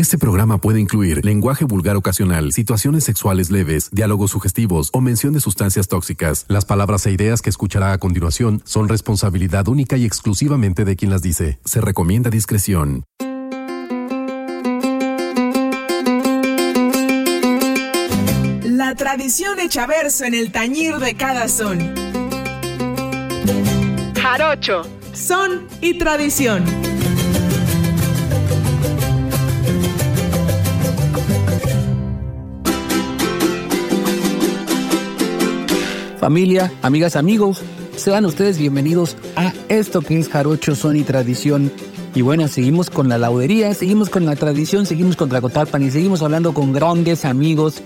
Este programa puede incluir lenguaje vulgar ocasional, situaciones sexuales leves, diálogos sugestivos o mención de sustancias tóxicas. Las palabras e ideas que escuchará a continuación son responsabilidad única y exclusivamente de quien las dice. Se recomienda discreción. La tradición hecha verso en el tañir de cada son. Jarocho, son y tradición. Familia, amigas, amigos, sean ustedes bienvenidos a esto que es Jarocho, Son y Tradición. Y bueno, seguimos con la laudería, seguimos con la tradición, seguimos con Tlacotalpan y seguimos hablando con grandes amigos,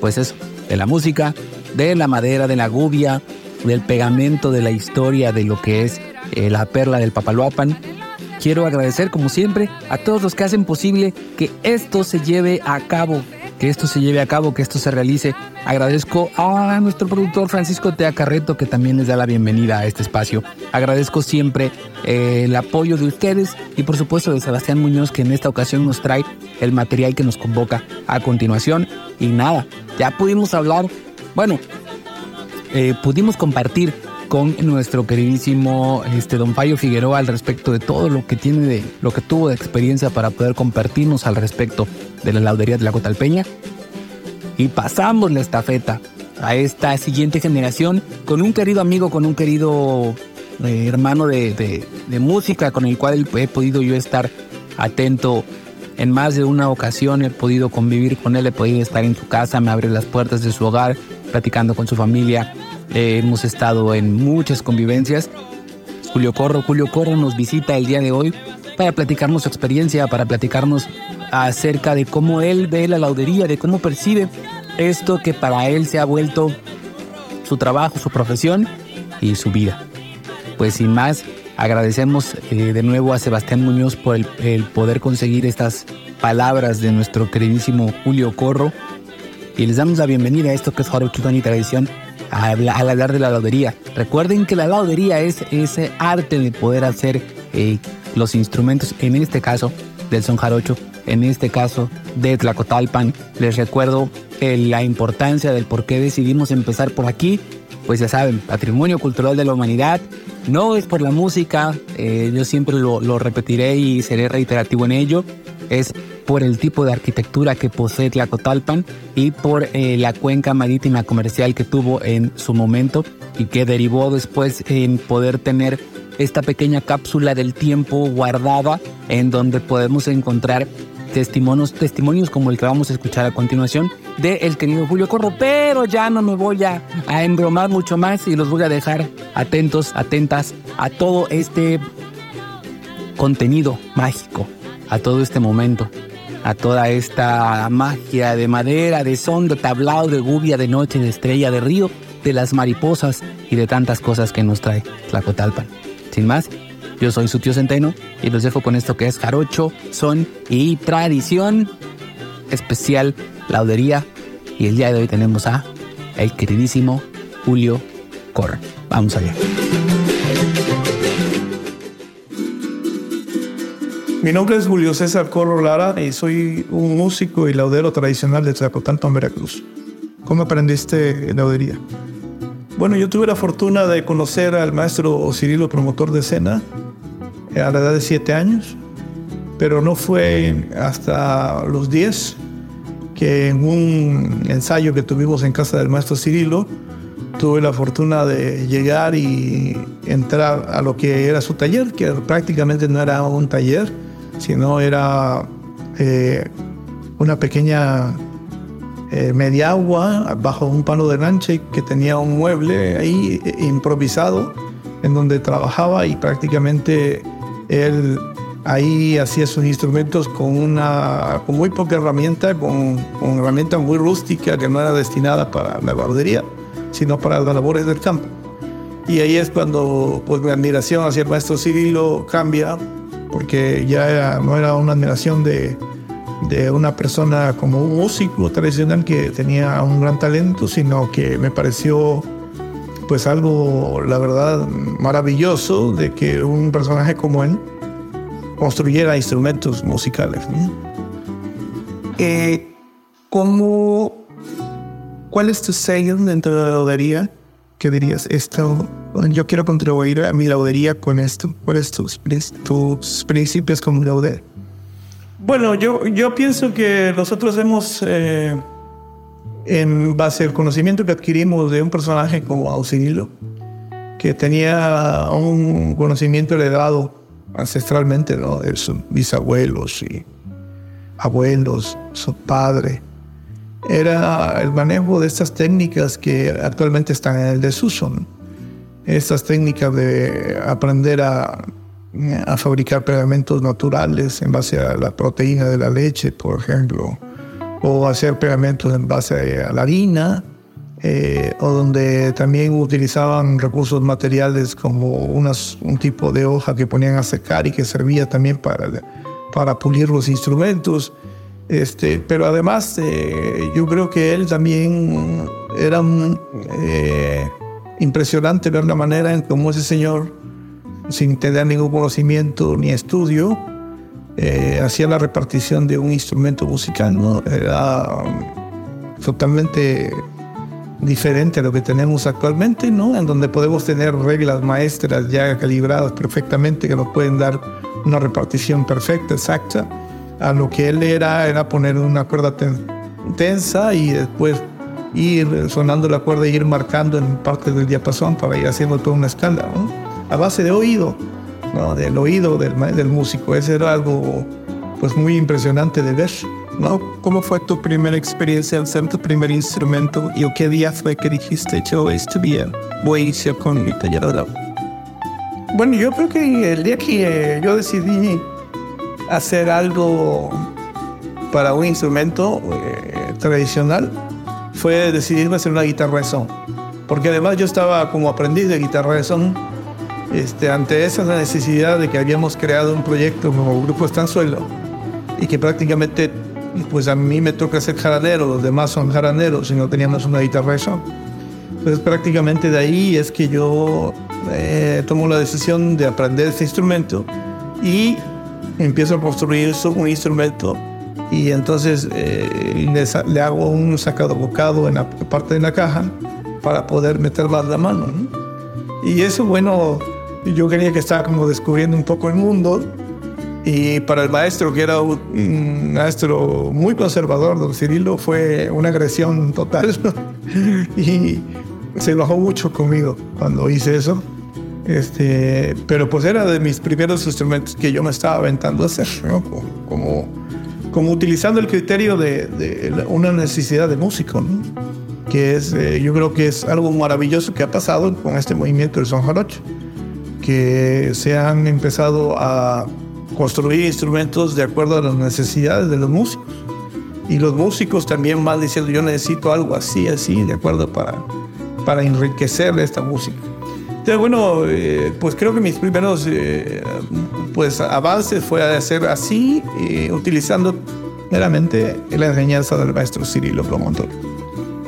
pues eso, de la música, de la madera, de la gubia, del pegamento, de la historia, de lo que es eh, la perla del Papaloapan. Quiero agradecer, como siempre, a todos los que hacen posible que esto se lleve a cabo, que esto se lleve a cabo, que esto se realice. Agradezco a nuestro productor Francisco Tea Carreto, que también les da la bienvenida a este espacio. Agradezco siempre eh, el apoyo de ustedes y por supuesto de Sebastián Muñoz, que en esta ocasión nos trae el material que nos convoca a continuación. Y nada, ya pudimos hablar, bueno, eh, pudimos compartir con nuestro queridísimo este, don Payo Figueroa al respecto de todo lo que tiene de, lo que tuvo de experiencia para poder compartirnos al respecto de la laudería de la Cotalpeña. Y pasamos la estafeta a esta siguiente generación con un querido amigo, con un querido eh, hermano de, música con el cual he podido yo estar atento en más de una ocasión he podido convivir con él, he podido estar en su casa, me abre las puertas de su hogar, platicando con su familia, eh, hemos estado en muchas convivencias. Julio Corro, Julio Corro nos visita el día de hoy para platicarnos su experiencia, para platicarnos acerca de cómo él ve la laudería, de cómo percibe esto que para él se ha vuelto su trabajo, su profesión y su vida. Pues sin más, agradecemos eh, de nuevo a Sebastián Muñoz por el, poder conseguir estas palabras de nuestro queridísimo Julio Corro y les damos la bienvenida a esto que es Jarochután y Tradición al, hablar de la laudería. Recuerden que la laudería es ese arte de poder hacer eh, los instrumentos, en este caso del son jarocho, en este caso de Tlacotalpan. Les recuerdo eh, la importancia del por qué decidimos empezar por aquí. Pues ya saben, patrimonio cultural de la humanidad. No es por la música, eh, yo siempre lo, lo repetiré y seré reiterativo en ello. Es por el tipo de arquitectura que posee Tlacotalpan y por eh, la cuenca marítima comercial que tuvo en su momento y que derivó después en poder tener esta pequeña cápsula del tiempo guardada en donde podemos encontrar testimonios, testimonios como el que vamos a escuchar a continuación de el querido Julio Corro, pero ya no me voy a, a embromar mucho más y los voy a dejar atentos, atentas a todo este contenido mágico, a todo este momento a toda esta magia de madera, de son, de tablao, de gubia, de noche, de estrella, de río, de las mariposas y de tantas cosas que nos trae Tlacotalpan. Sin más, yo soy su tío Centeno y los dejo con esto que es jarocho, son y tradición especial, laudería. Y el día de hoy tenemos a el queridísimo Julio Corr. Vamos allá. Mi nombre es Julio César Corro Lara y soy un músico y laudero tradicional de Tlacotalpan, Veracruz. ¿Cómo aprendiste laudería? Bueno, yo tuve la fortuna de conocer al maestro Cirilo, promotor de escena, a la edad de 7 años, pero no fue hasta los 10 que en un ensayo que tuvimos en casa del maestro Cirilo, tuve la fortuna de llegar y entrar a lo que era su taller, que prácticamente no era un taller, sino era eh, una pequeña eh, media agua bajo un palo de lanche que tenía un mueble ahí eh, improvisado en donde trabajaba y prácticamente él ahí hacía sus instrumentos con una con muy poca herramienta, con, con herramienta muy rústica que no era destinada para la barbería, sino para las labores del campo. Y ahí es cuando pues mi admiración hacia el maestro Cirilo cambia porque ya no era una admiración de, de una persona como un músico tradicional que tenía un gran talento, sino que me pareció pues algo, la verdad, maravilloso de que un personaje como él construyera instrumentos musicales. Eh, ¿Cómo, cuál es tu sello dentro de la laudería? ¿Qué dirías? Esto, yo quiero contribuir a mi laudería con esto. ¿Cuáles tus, tus principios como lauder? Bueno, yo, yo pienso que nosotros hemos, eh, en base al conocimiento que adquirimos de un personaje como Auxilio, que tenía un conocimiento heredado ancestralmente, ¿no? De sus bisabuelos y abuelos, su padre. Era el manejo de estas técnicas que actualmente están en el desuso. Estas técnicas de aprender a fabricar pegamentos naturales en base a la proteína de la leche, por ejemplo, o hacer pegamentos en base a la harina, eh, o donde también utilizaban recursos materiales como un tipo de hoja que ponían a secar y que servía también para, para pulir los instrumentos. Este, pero además eh, yo creo que él también era eh, impresionante ver la manera en cómo ese señor, sin tener ningún conocimiento ni estudio, hacía la repartición de un instrumento musical. ¿no? Era totalmente diferente a lo que tenemos actualmente, ¿no? En donde podemos tener reglas maestras ya calibradas perfectamente que nos pueden dar una repartición perfecta, exacta. A lo que él era, era poner una cuerda tensa y después ir sonando la cuerda e ir marcando en parte del diapasón para ir haciendo toda una escala. A base de oído, ¿no? Del oído del, del músico. Ese era algo, pues, muy impresionante de ver. ¿no? ¿Cómo fue tu primera experiencia al ser tu primer instrumento y qué día fue que dijiste yo esto bien, voy a iniciar con mi taller Bueno, yo creo que el día que yo decidí hacer algo para un instrumento eh, tradicional fue decidirme hacer una guitarra de son. Porque además yo estaba como aprendiz de guitarra de son este, ante esa necesidad de que habíamos creado un proyecto como Grupo Estanzuelo y que prácticamente pues a mí me toca ser jaranero, los demás son jaraneros y no teníamos una guitarra eso. Entonces prácticamente de ahí es que yo eh, tomo la decisión de aprender este instrumento y empiezo a construir un instrumento y entonces eh, le, hago un sacado bocado en la parte de la caja para poder meter más la mano. Y eso, bueno, yo quería que estaba como descubriendo un poco el mundo y para el maestro, que era un maestro muy conservador, don Cirilo, fue una agresión total. y se enojó mucho conmigo cuando hice eso. Este, pero pues era de mis primeros instrumentos que yo me estaba aventando a hacer, como, como utilizando el criterio de, una necesidad de músico, que es, eh, yo creo que es algo maravilloso que ha pasado con este movimiento del son jarocho, que se han empezado a construir instrumentos de acuerdo a las necesidades de los músicos. Y los músicos también van diciendo, yo necesito algo así, así, de acuerdo, para, para enriquecer esta música. Entonces, bueno, eh, pues creo que mis primeros eh, pues, avances fue hacer así, eh, utilizando meramente la enseñanza del maestro Cirilo Promontor.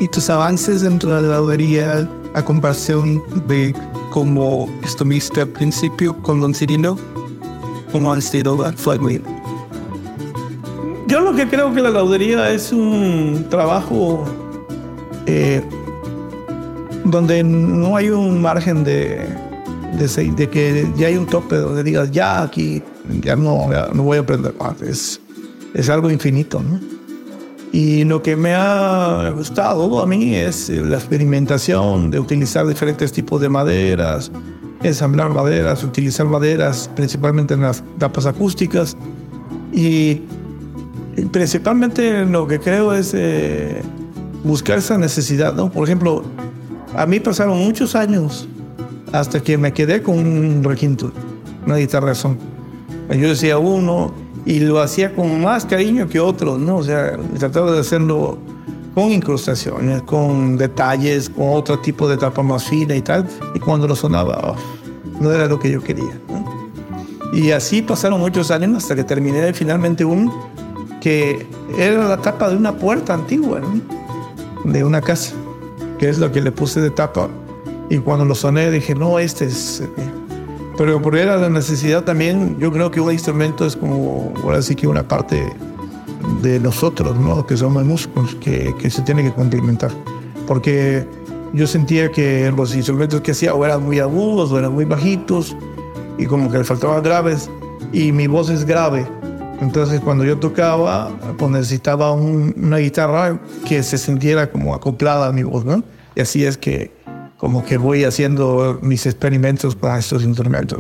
¿Y tus avances dentro de la laudería a comparación de cómo estuviste al principio con Don Cirilo? como sido Yo lo que creo que la laudería es un trabajo eh, donde no hay un margen de, de, que ya hay un tope donde digas, ya aquí, ya no, no voy a aprender más. Es, es algo infinito, ¿no? Y lo que me ha gustado a mí es la experimentación de utilizar diferentes tipos de maderas, ensamblar maderas, utilizar maderas principalmente en las tapas acústicas y principalmente lo que creo es eh, buscar esa necesidad, ¿no? Por ejemplo, a mí pasaron muchos años hasta que me quedé con un requinto, una guitarra son. Yo decía uno y lo hacía con más cariño que otros, ¿no? O sea, trataba de hacerlo con incrustaciones, con detalles, con otro tipo de tapa más fina y tal. Y cuando lo sonaba, oh, no era lo que yo quería. Y así pasaron muchos años hasta que terminé finalmente un que era la tapa de una puerta antigua, de una casa, que es lo que le puse de tapa. Y cuando lo soné dije, no, este es... Eh, pero por era la necesidad también, yo creo que un instrumento es como, ahora sí que una parte de nosotros, ¿no? que somos músicos, que, que se tiene que complementar. Porque yo sentía que los instrumentos que hacía o eran muy agudos o eran muy bajitos y como que le faltaban graves y mi voz es grave. Entonces cuando yo tocaba, pues necesitaba una guitarra que se sintiera como acoplada a mi voz, ¿no? Y así es que como que voy haciendo mis experimentos para estos instrumentos.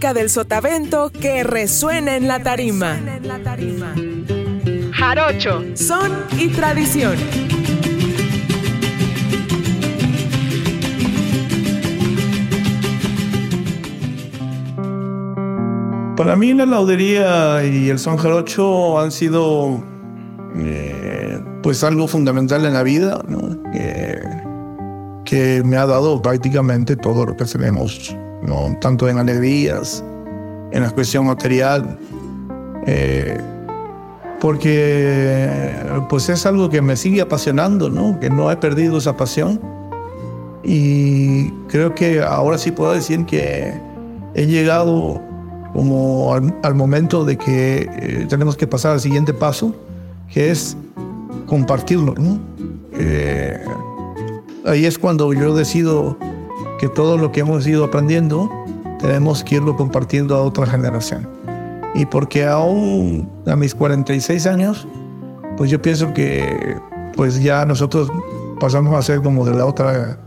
Música del sotavento que resuena en la tarima. Jarocho, son y tradición. Para mí la laudería y el son jarocho han sido eh, pues algo fundamental en la vida, ¿no? que, que me ha dado prácticamente todo lo que tenemos, ¿no? tanto en alegrías, en la cuestión material, eh, porque pues es algo que me sigue apasionando, ¿no? que no he perdido esa pasión y creo que ahora sí puedo decir que he llegado como al, momento de que eh, tenemos que pasar al siguiente paso, que es compartirlo. ¿no? Eh, ahí es cuando yo decido que todo lo que hemos ido aprendiendo tenemos que irlo compartiendo a otra generación. Y porque aún a mis 46 años, pues yo pienso que pues ya nosotros pasamos a ser como de la otra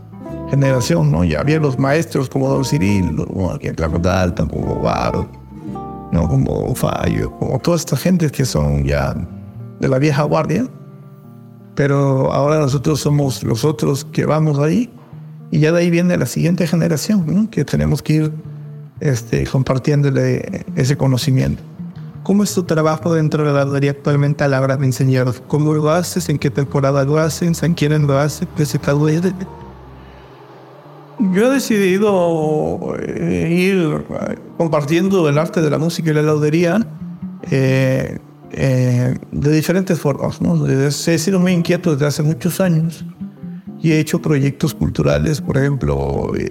generación, ¿no? Ya había los maestros como Don Cirilo, como en Tlacotalpan, como Varo, ¿no? Como Fallo, como toda esta gente que son ya de la vieja guardia. Pero ahora nosotros somos los otros que vamos ahí y ya de ahí viene la siguiente generación, ¿no? Que tenemos que ir este, compartiéndole ese conocimiento. ¿Cómo es tu trabajo dentro de la laudería actualmente a la hora de enseñar? ¿Cómo lo haces? ¿En qué temporada lo haces? ¿En quién lo hace? ¿Qué se? Yo he decidido eh, ir eh, compartiendo el arte de la música y la laudería eh, eh, de diferentes formas. ¿no? He sido muy inquieto desde hace muchos años y he hecho proyectos culturales, por ejemplo, eh,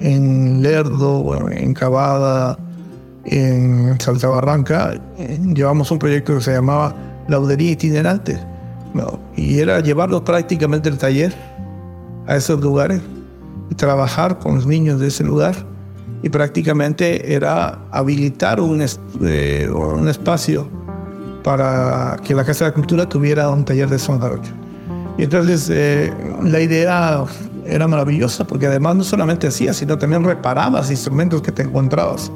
en Lerdo, en Cavada, en Salta Barranca. eh, llevamos un proyecto que se llamaba Laudería Itinerante ¿no? y era llevarlo prácticamente el taller a esos lugares y trabajar con los niños de ese lugar y prácticamente era habilitar un, eh, un espacio para que la Casa de la Cultura tuviera un taller de son. Y entonces eh, la idea era maravillosa porque además no solamente hacías, sino también reparabas instrumentos que te encontrabas.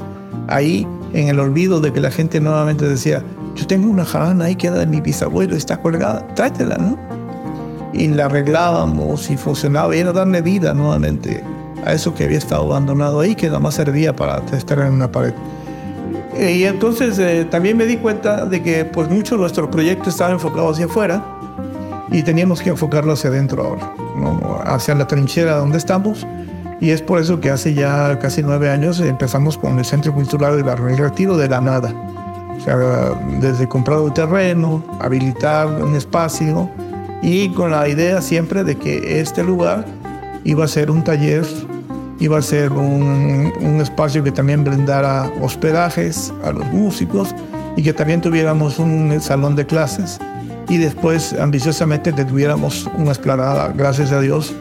Ahí, en el olvido de que la gente nuevamente decía, yo tengo una jarana ahí que era de mi bisabuelo, está colgada, tráetela, ¿no? y la arreglábamos y funcionaba y era darle vida nuevamente a eso que había estado abandonado ahí, que nada más servía para estar en una pared. Eh, Y entonces eh, también me di cuenta de que pues mucho de nuestro proyecto estaba enfocado hacia afuera y teníamos que enfocarlo hacia adentro ahora, ¿no? hacia la trinchera donde estamos. Y es por eso que hace ya casi nueve años empezamos con el Centro Cultural de Barrio El Retiro de la nada. O sea, desde comprar un terreno, habilitar un espacio y con la idea siempre de que este lugar iba a ser un taller, iba a ser un, un espacio que también brindara hospedajes a los músicos y que también tuviéramos un salón de clases y después ambiciosamente tuviéramos una esplanada, gracias a Dios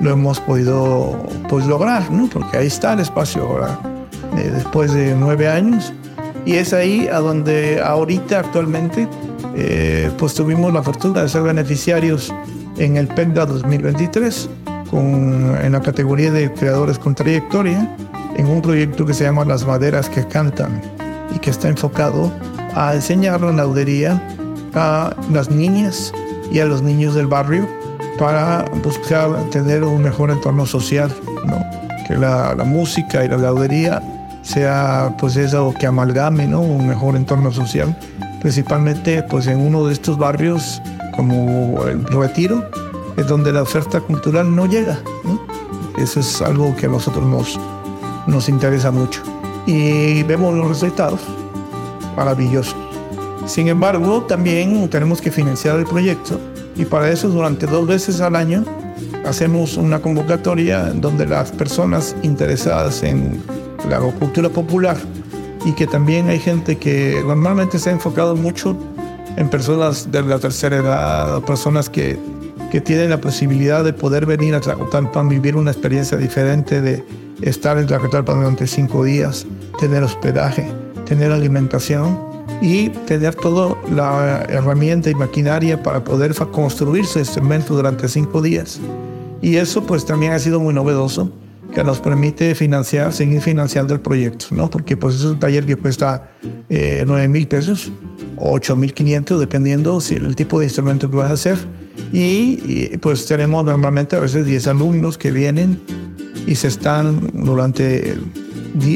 lo hemos podido pues, lograr, ¿no? porque ahí está el espacio ahora, eh, después de nueve años y es ahí a donde ahorita actualmente eh, pues tuvimos la fortuna de ser beneficiarios en el PENDA 2023 con, en la categoría de creadores con trayectoria en un proyecto que se llama Las Maderas que Cantan y que está enfocado a enseñar la laudería a las niñas y a los niños del barrio para buscar tener un mejor entorno social, ¿no? que la, la música y la laudería sea pues eso que amalgame ¿no? un mejor entorno social, principalmente pues en uno de estos barrios como el Retiro, es donde la oferta cultural no llega. ¿no? Eso es algo que a nosotros nos, nos interesa mucho. Y vemos los resultados maravillosos. Sin embargo, también tenemos que financiar el proyecto y para eso durante dos veces al año hacemos una convocatoria donde las personas interesadas en la cultura popular y que también hay gente que normalmente se ha enfocado mucho en personas de la tercera edad, personas que, que tienen la posibilidad de poder venir a Tlacotalpan, vivir una experiencia diferente de estar en Tlacotalpan durante cinco días, tener hospedaje, tener alimentación y tener toda la herramienta y maquinaria para poder construir su instrumento durante cinco días. Y eso pues también ha sido muy novedoso, que nos permite financiar, seguir financiando el proyecto, ¿no? Porque pues es un taller que cuesta eh, 9 mil pesos o 8 mil 500, dependiendo si el tipo de instrumento que vas a hacer. Y, y, pues tenemos normalmente a veces 10 alumnos que vienen y se están durante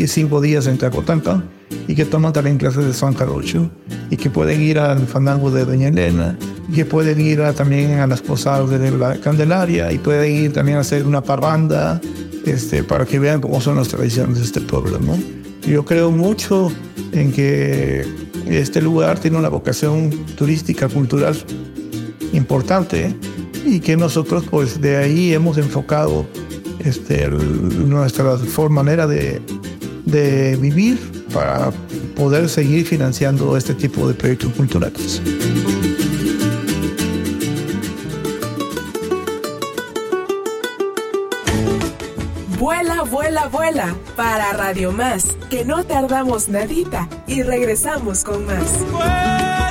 5 días en Tlacotalpan y que toman también clases de son jarocho y que pueden ir al fandango de Doña Elena y que pueden ir a, también a las posadas de la Candelaria y pueden ir también a hacer una parranda este, para que vean cómo son las tradiciones de este pueblo. ¿no? Yo creo mucho en que este lugar tiene una vocación turística, cultural importante y que nosotros pues de ahí hemos enfocado este, el, nuestra manera de, de vivir para poder seguir financiando este tipo de proyectos culturales. Vuela, vuela, vuela para Radio Más, que no tardamos nadita y regresamos con más.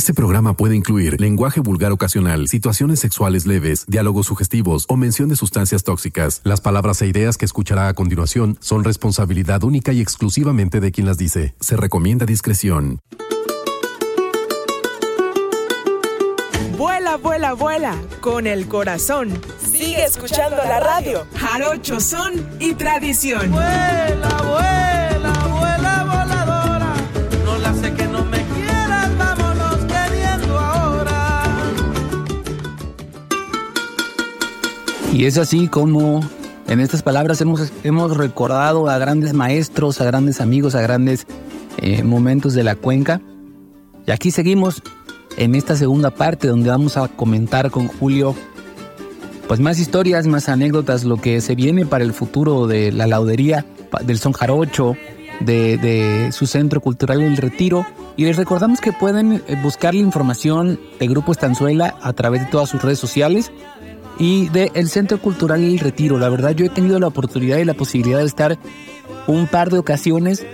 Este programa puede incluir lenguaje vulgar ocasional, situaciones sexuales leves, diálogos sugestivos o mención de sustancias tóxicas. Las palabras e ideas que escuchará a continuación son responsabilidad única y exclusivamente de quien las dice. Se recomienda discreción. Vuela, vuela, vuela con el corazón. Sigue escuchando la radio. Jarocho son y tradición. Vuela, vuela, vuela, voladora. No la sé Y es así como en estas palabras hemos, hemos recordado a grandes maestros, a grandes amigos, a grandes eh, momentos de la cuenca. Y aquí seguimos en esta segunda parte donde vamos a comentar con Julio pues más historias, más anécdotas, lo que se viene para el futuro de la laudería, del son jarocho, de, de su centro cultural El Retiro. Y les recordamos que pueden eh, buscar la información de Grupo Estanzuela a través de todas sus redes sociales y del Centro Cultural El Retiro. La verdad yo he tenido la oportunidad y la posibilidad de estar un par de ocasiones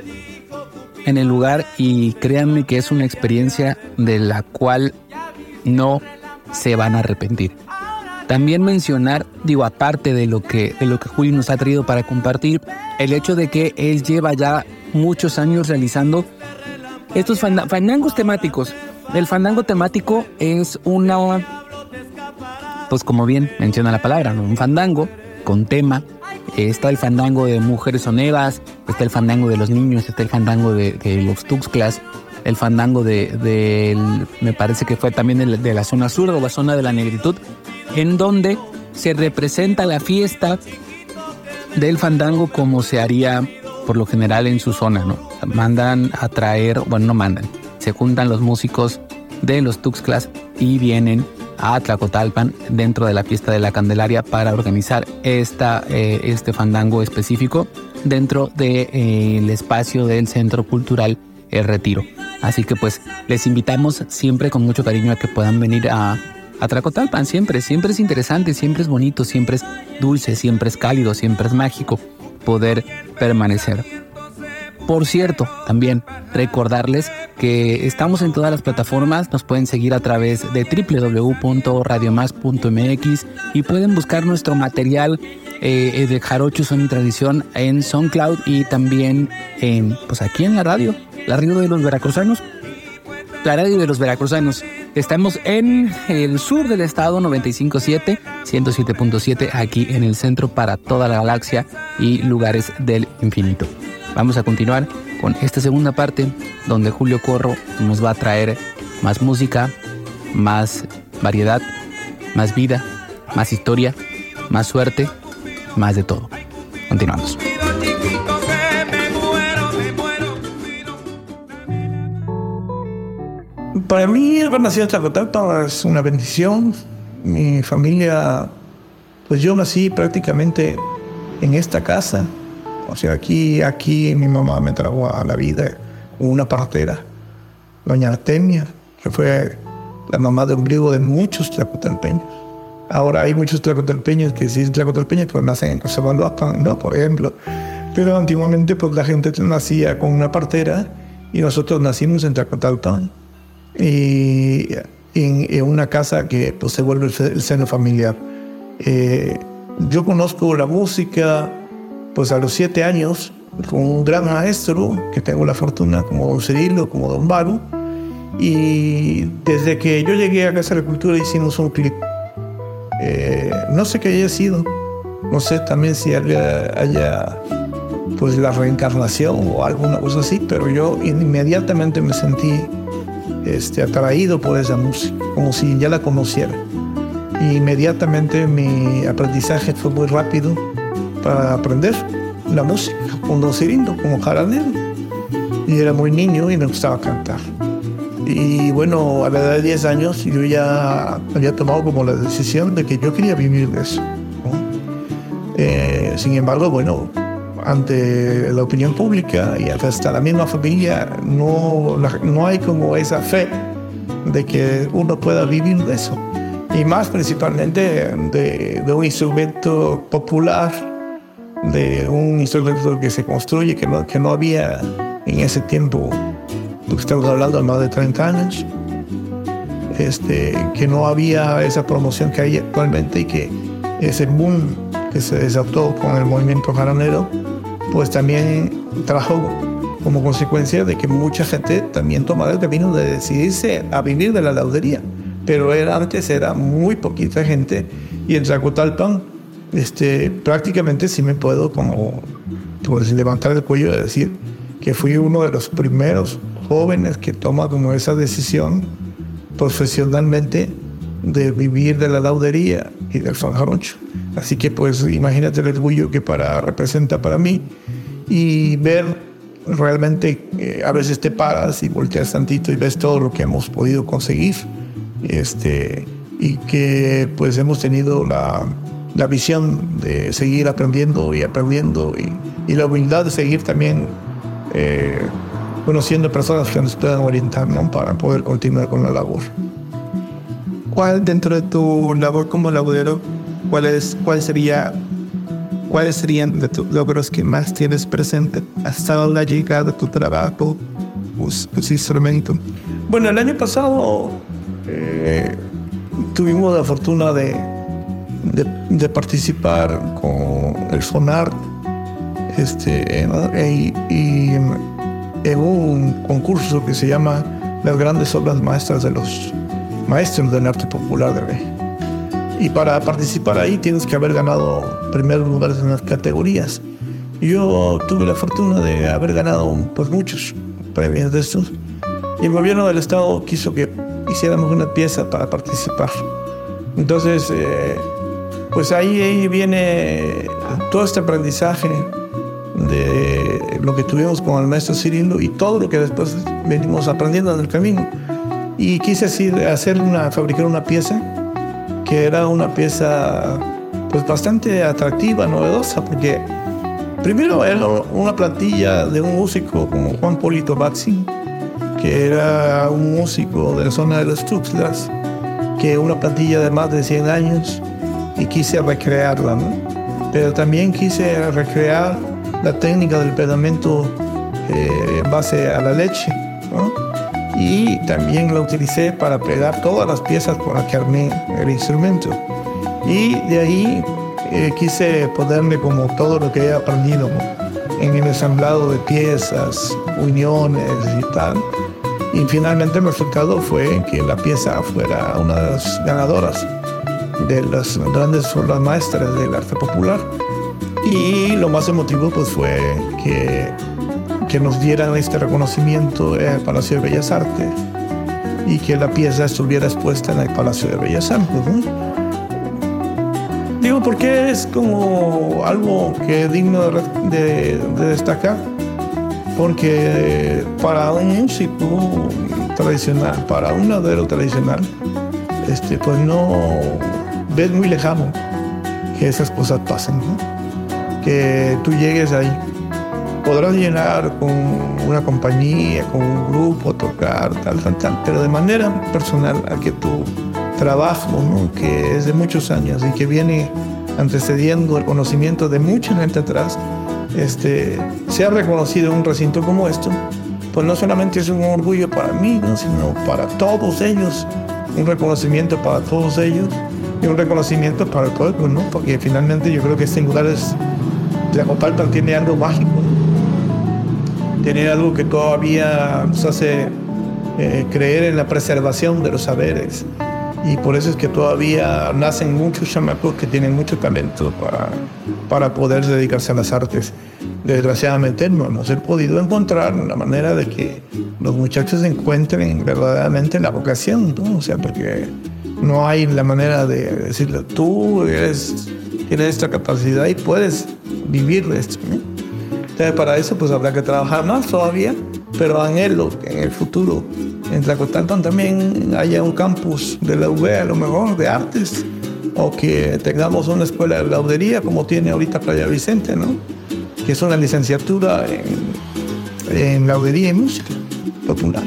en el lugar y créanme que es una experiencia de la cual no se van a arrepentir. También mencionar, digo, aparte de lo que, de lo que Julio nos ha traído para compartir, el hecho de que él lleva ya muchos años realizando estos fanda- fandangos temáticos. El fandango temático es una, pues como bien menciona la palabra, ¿no? un fandango con tema. Eh, Está el fandango de mujeres soneras, está el fandango de los niños, está el fandango de, los Tuxtlas, el fandango de, me parece que fue también de, de la zona sur o la zona de la negritud, en donde se representa la fiesta del fandango como se haría por lo general en su zona, ¿no? Mandan a traer, bueno, no mandan, se juntan los músicos de los Tuxtlas y vienen a Tlacotalpan dentro de la fiesta de la Candelaria para organizar esta, eh, este fandango específico dentro del espacio del Centro Cultural El Retiro. Así que pues les invitamos siempre con mucho cariño a que puedan venir a, a Tlacotalpan, siempre, siempre es interesante, siempre es bonito, siempre es dulce, siempre es cálido, siempre es mágico poder permanecer. Por cierto, también recordarles que estamos en todas las plataformas, nos pueden seguir a través de www.radiomás.mx y pueden buscar nuestro material eh, de Jarocho Son y Tradición en SoundCloud y también en, pues aquí en la radio, la radio de los veracruzanos, la radio de los veracruzanos. Estamos en el sur del estado 957, 107.7 aquí en el centro para toda la galaxia y lugares del infinito. Vamos a continuar con esta segunda parte donde Julio Corro nos va a traer más música, más variedad, más vida, más historia, más suerte, más de todo. Continuamos. Para mí, haber nacido en Tlacotalpan es una bendición. Mi familia, pues yo nací prácticamente en esta casa. O sea, aquí, aquí mi mamá me trajo a la vida una partera, doña Artemia, que fue la mamá de ombligo de muchos tlacotalpeños. Ahora hay muchos tlacotalpeños que sí tlacotalpeños, pero nacen en Cosamaloapan, ¿no? Por ejemplo. Pero antiguamente, pues la gente nacía con una partera y nosotros nacimos en Tlacotalpan y en, una casa que pues, se vuelve el seno familiar. Eh, yo conozco la música pues a los siete años con un gran maestro que tengo la fortuna como don Cirilo, como don Baru y desde que yo llegué a Casa de la Cultura hicimos un clip. Eh, no sé qué haya sido, no sé también si haya, haya pues la reencarnación o alguna cosa así, pero yo inmediatamente me sentí este, atraído por esa música, como si ya la conociera. Y inmediatamente mi aprendizaje fue muy rápido para aprender la música con Don Cirindo, como jaranero. Y era muy niño y me gustaba cantar. Y bueno, a la edad de 10 años yo ya había tomado como la decisión de que yo quería vivir de eso. ¿no? Eh, sin embargo, bueno, ante la opinión pública y hasta la misma familia, no, no hay como esa fe de que uno pueda vivir de eso. Y más principalmente de, un instrumento popular, de un instrumento que se construye, que no, que no había en ese tiempo, lo que estamos hablando de más de 30 años, este, que no había esa promoción que hay actualmente y que ese boom que se desató con el movimiento jaranero, pues también trajo como consecuencia de que mucha gente también tomara el camino de decidirse a vivir de la laudería. Pero era, antes era muy poquita gente y en Tlacotalpan este, prácticamente sí me puedo como levantar el cuello y decir que fui uno de los primeros jóvenes que toma como esa decisión profesionalmente de vivir de la laudería y del son jarocho. Así que pues imagínate el orgullo que para, representa para mí y ver realmente, eh, a veces te paras y volteas tantito y ves todo lo que hemos podido conseguir este, y que pues hemos tenido la, la visión de seguir aprendiendo y aprendiendo y, y la humildad de seguir también eh, conociendo personas que nos puedan orientar ¿no? para poder continuar con la labor. ¿Cuál dentro de tu labor como laudero, cuál, cuál sería, cuáles serían de tus logros que más tienes presente hasta la llegada de tu trabajo, tus, tus instrumentos? Bueno, el año pasado eh, tuvimos la fortuna de, de, participar con el FONAR este, y en un concurso que se llama Las grandes obras maestras de los maestros del arte popular de México. Y para participar ahí tienes que haber ganado primeros lugares en las categorías. Yo tuve la fortuna de haber ganado pues, muchos premios de estos. Y el gobierno del estado quiso que hiciéramos una pieza para participar. Entonces, eh, pues ahí, ahí viene todo este aprendizaje de lo que tuvimos con el maestro Cirilo y todo lo que después venimos aprendiendo en el camino. Y quise hacer una, fabricar una pieza que era una pieza pues bastante atractiva, novedosa, porque primero era una plantilla de un músico como Juan Polito Baxi, que era un músico de la zona de los Tuxtlas, que una plantilla de más de 100 años, y quise recrearla, ¿no? Pero también quise recrear la técnica del pedamento eh, en base a la leche. Y también la utilicé para pegar todas las piezas con las que armé el instrumento. Y de ahí eh, quise ponerme como todo lo que he aprendido en el ensamblado de piezas, uniones y tal. Y finalmente el resultado fue que la pieza fuera una de las ganadoras de las grandes obras maestras del arte popular. Y lo más emotivo pues fue que, que nos dieran este reconocimiento en el Palacio de Bellas Artes y que la pieza estuviera expuesta en el Palacio de Bellas Artes. ¿no? Digo, porque es como algo que es digno de, destacar, porque para un músico tradicional, para un ladero tradicional, este, pues no ves muy lejano que esas cosas pasen, que tú llegues ahí. Podrás llenar con una compañía, con un grupo, tocar, tal, tal, tal, pero de manera personal a que tu trabajo, ¿no? que es de muchos años y que viene antecediendo el conocimiento de mucha gente atrás, este, sea reconocido en un recinto como esto, pues no solamente es un orgullo para mí, ¿no? sino para todos ellos, un reconocimiento para todos ellos y un reconocimiento para el pueblo, ¿no? porque finalmente yo creo que Singulares de Acotalpan tiene algo mágico, tiene algo que todavía nos hace eh, creer en la preservación de los saberes. Y por eso es que todavía nacen muchos chamacos que tienen mucho talento para, para poder dedicarse a las artes. Desgraciadamente no nos he podido encontrar la manera de que los muchachos encuentren verdaderamente la vocación. O sea, porque no hay la manera de decirle, tú eres, tienes esta capacidad y puedes vivir de esto. Entonces, para eso pues habrá que trabajar más todavía, pero anhelo que en el futuro en Tlacotalpan también haya un campus de la UB a lo mejor de artes o que tengamos una escuela de laudería como tiene ahorita Playa Vicente, ¿no? Que es una licenciatura en, en laudería y música popular.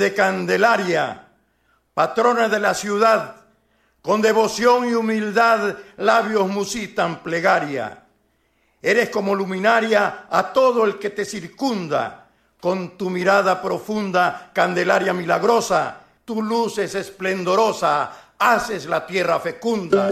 De Candelaria, patrona de la ciudad, con devoción y humildad labios musitan plegaria. Eres como luminaria a todo el que te circunda, con tu mirada profunda, candelaria milagrosa, tu luz es esplendorosa, haces la tierra fecunda.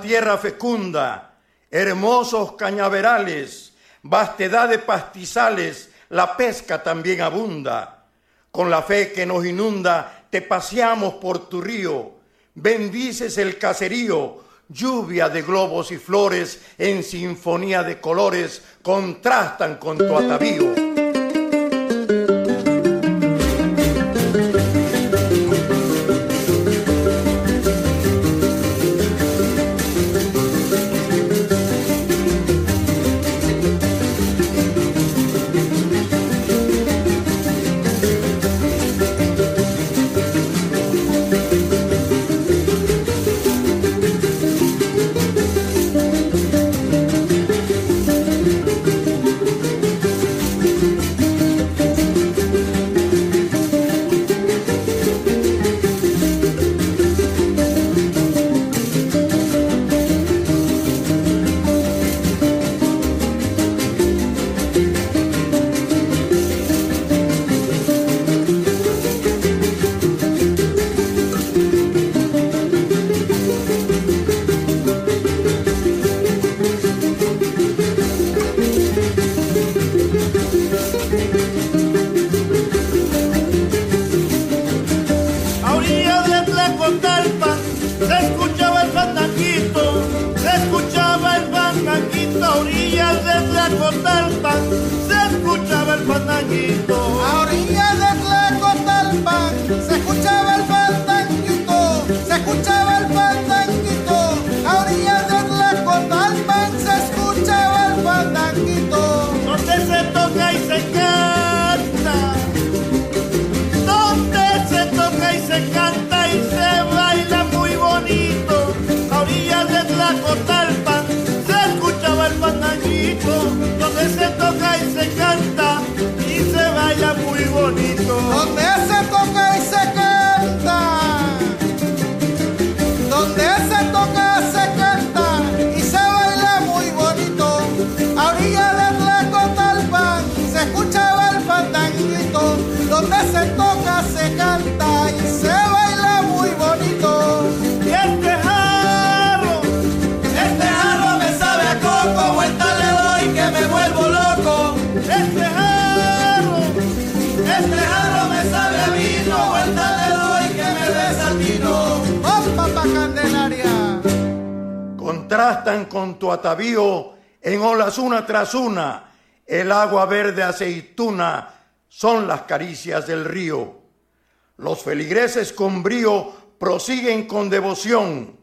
Tierra fecunda, hermosos cañaverales, vastedad de pastizales, la pesca también abunda. Con la fe que nos inunda, te paseamos por tu río, bendices el caserío, lluvia de globos y flores en sinfonía de colores contrastan con tu atavío. Contrastan con tu atavío en olas una tras una. El agua verde aceituna son las caricias del río. Los feligreses con brío prosiguen con devoción.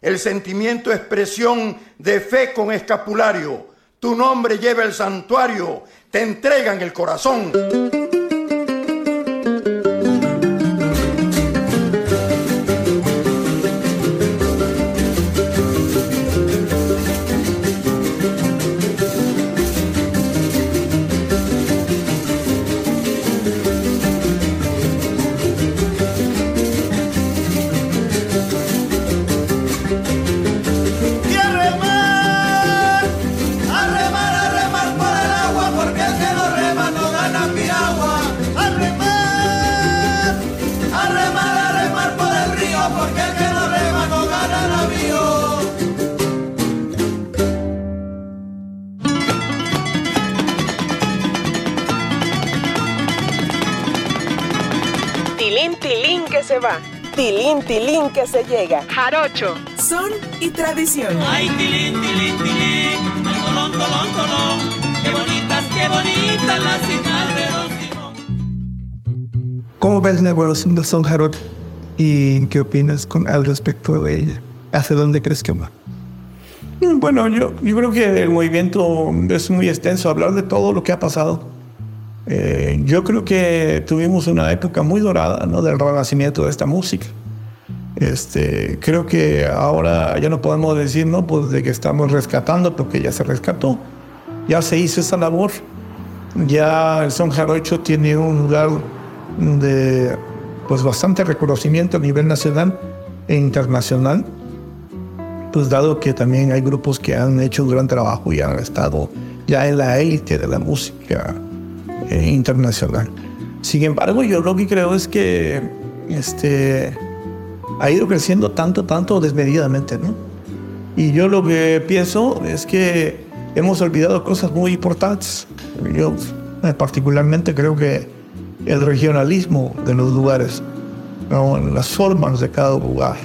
El sentimiento expresión de fe con escapulario. Tu nombre lleva el santuario, te entregan el corazón. Se va. Tilín, tilín que se llega. Jarocho. Son y tradición. Ay, tilín, tilín, tilín. Ay, tolón, tolón. Qué bonitas, qué bonitas las hijas de Don Simón. ¿Cómo ves la evolución del son jarocho? ¿Y qué opinas con, al respecto de ella? ¿Hacia dónde crees que va? Bueno, yo, yo creo que el movimiento es muy extenso, hablar de todo lo que ha pasado. Eh, yo creo que tuvimos una época muy dorada del renacimiento de esta música. Este, creo que ahora ya no podemos decir ¿no? pues de que estamos rescatando, porque ya se rescató, ya se hizo esa labor. Ya el son jarocho tiene un lugar de pues, bastante reconocimiento a nivel nacional e internacional pues dado que también hay grupos que han hecho un gran trabajo y han estado ya en la élite de la música eh, internacional. Sin embargo, yo lo que creo es que este, ha ido creciendo tanto, tanto desmedidamente, ¿no? Y yo lo que pienso es que hemos olvidado cosas muy importantes. Yo eh, particularmente creo que el regionalismo de los lugares, ¿no? las formas de cada lugar,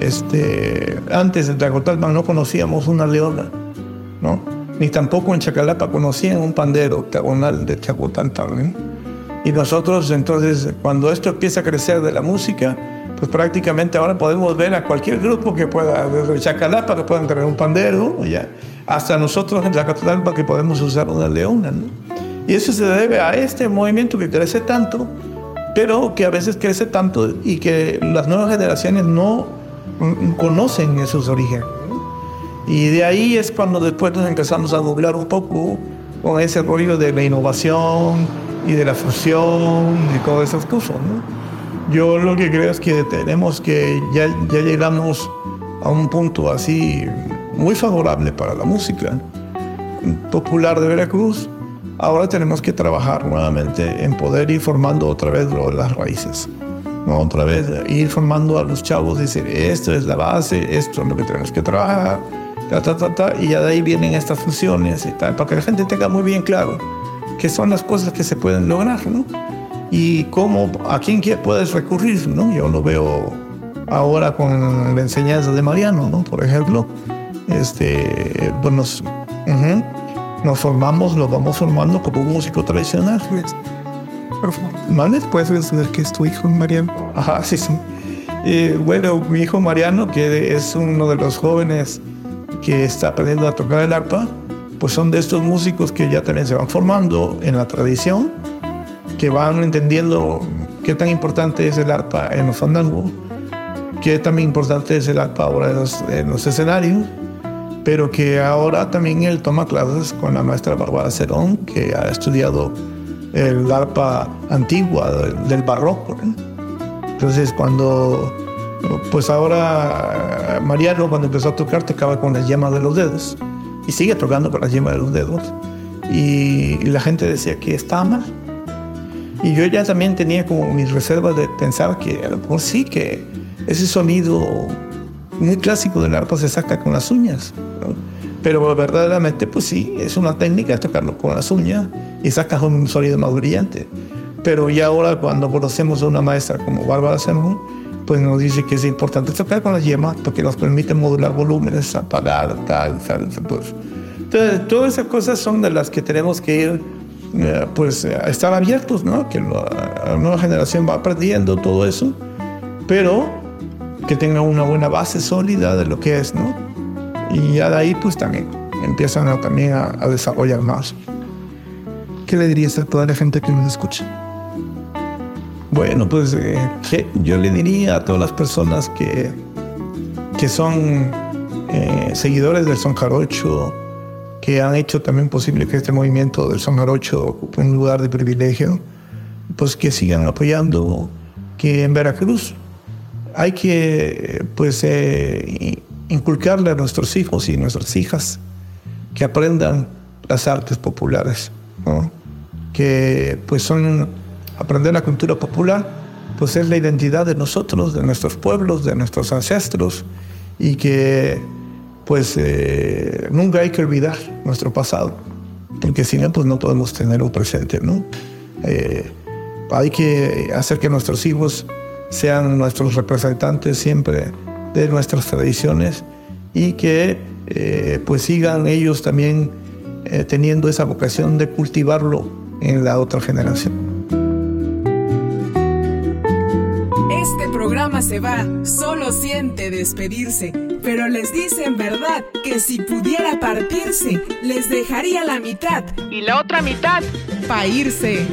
este, antes en Tlacotalpan no conocíamos una leona, ¿no? Ni tampoco en Chacalapa conocían un pandero octagonal de Tlacotalpan. Y nosotros entonces, cuando esto empieza a crecer de la música, pues prácticamente ahora podemos ver a cualquier grupo que pueda, desde Chacalapa que puedan tener un pandero, ya, hasta nosotros en Tlacotalpan que podemos usar una leona, ¿no? Y eso se debe a este movimiento que crece tanto, pero que a veces crece tanto y que las nuevas generaciones no conocen esos orígenes. Y de ahí es cuando después nos empezamos a doblar un poco con ese rollo de la innovación y de la fusión y todas esas cosas. Yo lo que creo es que tenemos que, ya, ya llegamos a un punto así muy favorable para la música popular de Veracruz. Ahora tenemos que trabajar nuevamente en poder ir formando otra vez las raíces. ¿no? Otra vez, ir formando a los chavos, decir, esto es la base, esto es lo que tenemos que trabajar, ta, ta, ta, ta, y ya de ahí vienen estas funciones y tal, para que la gente tenga muy bien claro qué son las cosas que se pueden lograr, ¿no? Y cómo, a quién puedes recurrir, ¿no? Yo lo veo ahora con la enseñanza de Mariano, ¿no? Por ejemplo, este, pues nos, nos formamos, nos vamos formando como músico tradicional. ¿Vale? ¿Puedes mencionar que es tu hijo, Mariano? Ajá, sí, sí. bueno, mi hijo Mariano, que es uno de los jóvenes que está aprendiendo a tocar el arpa, pues son de estos músicos que ya también se van formando en la tradición, que van entendiendo qué tan importante es el arpa en los fandangos, qué tan importante es el arpa ahora en los, en los escenarios, pero que ahora también él toma clases con la maestra Bárbara Cerón, que ha estudiado el arpa antigua del barroco. Entonces cuando, pues ahora Mariano cuando empezó a tocar tocaba con las yemas de los dedos y sigue tocando con las yemas de los dedos. Y, la gente decía que estaba mal. Y yo ya también tenía como mis reservas de pensar que a lo mejor sí que ese sonido muy clásico del arpa se saca con las uñas. Pero verdaderamente, pues sí, es una técnica tocarlo con las uñas y sacas un sonido más brillante. Pero ya ahora cuando conocemos a una maestra como Bárbara Sermón, pues nos dice que es importante tocar con las yemas porque nos permite modular volúmenes, apagar, tal, tal, pues. Entonces, todas esas cosas son de las que tenemos que ir, eh, pues, a estar abiertos, ¿no? Que la, nueva generación va aprendiendo todo eso, pero que tenga una buena base sólida de lo que es, ¿no? Y ya de ahí, pues, también empiezan a, también a desarrollar más. ¿Qué le dirías a toda la gente que nos escucha? Bueno, pues eh, yo le diría a todas las personas que, que son eh, seguidores del son jarocho, que han hecho también posible que este movimiento del son jarocho ocupe un lugar de privilegio, pues que sigan apoyando, que en Veracruz hay que pues eh, inculcarle a nuestros hijos y nuestras hijas que aprendan las artes populares, que pues son aprender la cultura popular, pues es la identidad de nosotros, de nuestros pueblos, de nuestros ancestros, y que pues eh, nunca hay que olvidar nuestro pasado, porque si no, pues no podemos tener un presente, ¿no? Eh, hay que hacer que nuestros hijos sean nuestros representantes siempre de nuestras tradiciones y que eh, pues sigan ellos también teniendo esa vocación de cultivarlo en la otra generación. Se va, solo siente despedirse, pero les dice en verdad que si pudiera partirse, les dejaría la mitad y la otra mitad para irse.